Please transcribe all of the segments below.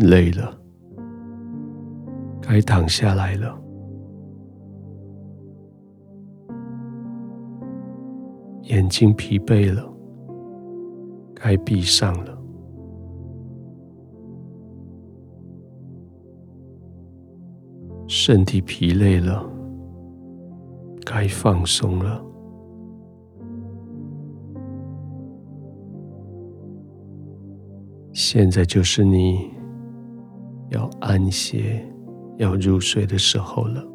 累了，该躺下来了。眼睛疲惫了，该闭上了。身体疲累了，该放松了。现在就是你要安歇、要入睡的时候了。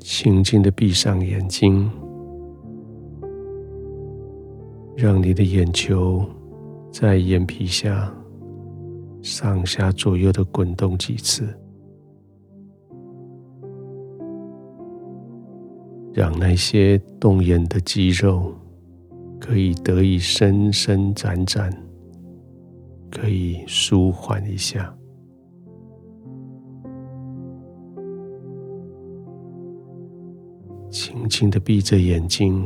轻轻的闭上眼睛，让你的眼球在眼皮下上下左右的滚动几次，让那些动眼的肌肉可以得以伸伸展展，可以舒缓一下。轻轻的闭着眼睛，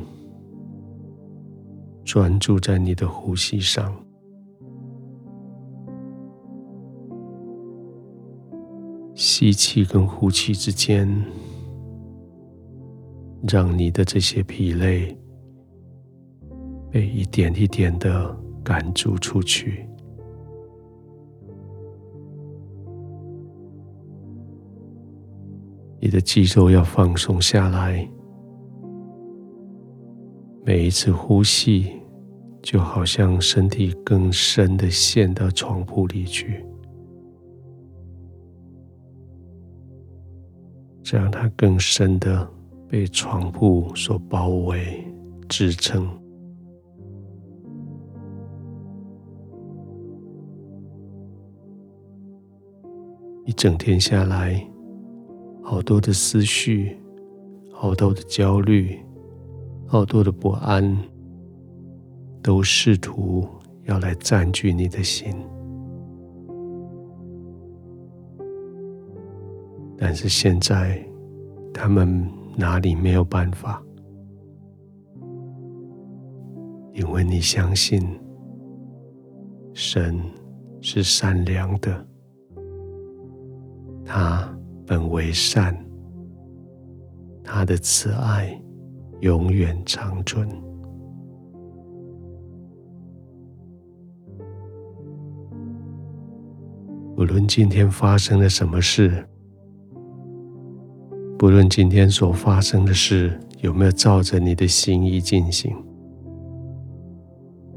专注在你的呼吸上。吸气跟呼气之间，让你的这些疲累被一点一点的赶逐出去。你的肌肉要放松下来，每一次呼吸就好像身体更深的陷到床铺里去，这样它更深的被床铺所包围支撑。一整天下来。好多的思绪，好多的焦虑，好多的不安，都试图要来占据你的心。但是现在，他们哪里没有办法？因为你相信，神是善良的，他。本为善，他的慈爱永远长存。无论今天发生了什么事，不论今天所发生的事有没有照着你的心意进行，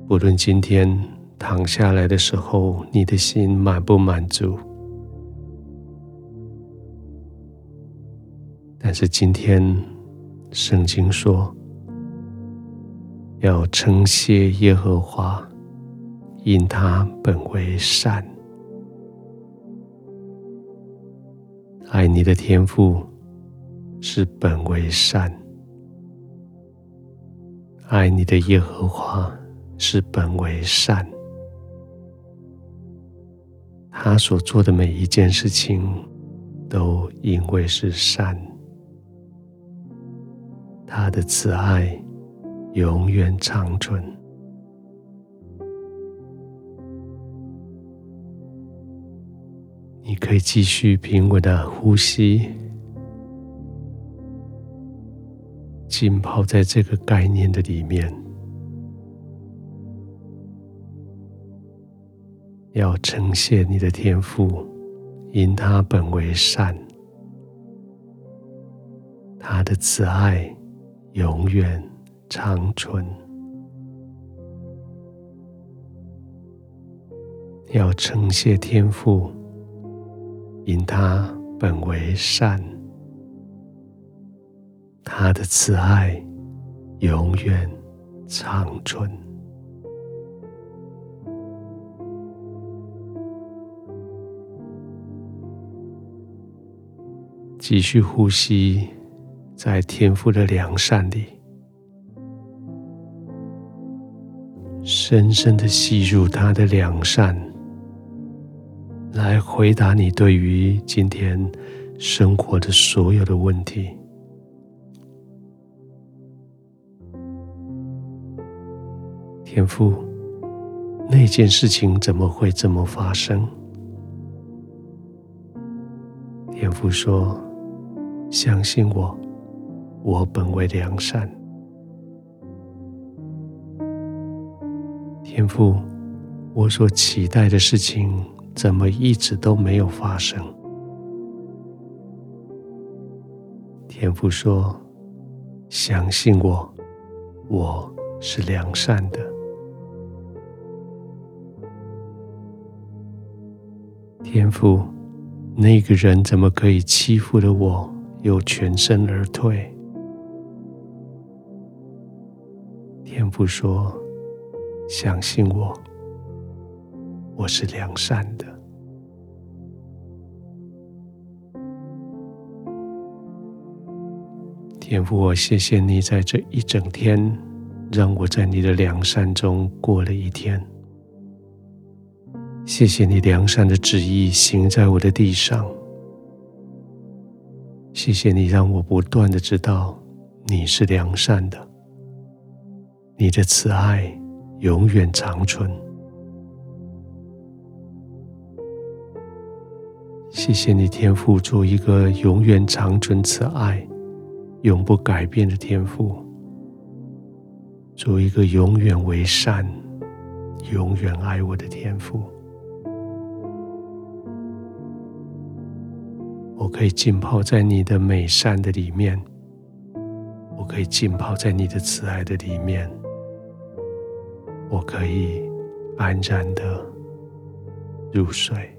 不论今天躺下来的时候，你的心满不满足。是今天，圣经说要称谢耶和华，因他本为善。爱你的天赋是本为善，爱你的耶和华是本为善。他所做的每一件事情，都因为是善。他的慈爱永远长存。你可以继续平稳的呼吸，浸泡在这个概念的里面。要呈现你的天赋，因他本为善，他的慈爱。永远长存。要称谢天父，因他本为善，他的慈爱永远长存。继续呼吸。在天父的良善里，深深的吸入他的良善，来回答你对于今天生活的所有的问题。天父，那件事情怎么会这么发生？天父说：“相信我，我本为良善。”天父，我所期待的事情怎么一直都没有发生？天父说：“相信我，我是良善的。”天父，那个人怎么可以欺负了我，又全身而退？天父说。相信我，我是良善的。天父，我谢谢你在这一整天，让我在你的良善中过了一天。谢谢你良善的旨意行在我的地上。谢谢你让我不断的知道你是良善的，你的慈爱。永远长存。谢谢你，天父，做一个永远长存慈爱、永不改变的天父，做一个永远为善、永远爱我的天父。我可以浸泡在你的美善的里面，我可以浸泡在你的慈爱的里面。我可以安然的入睡。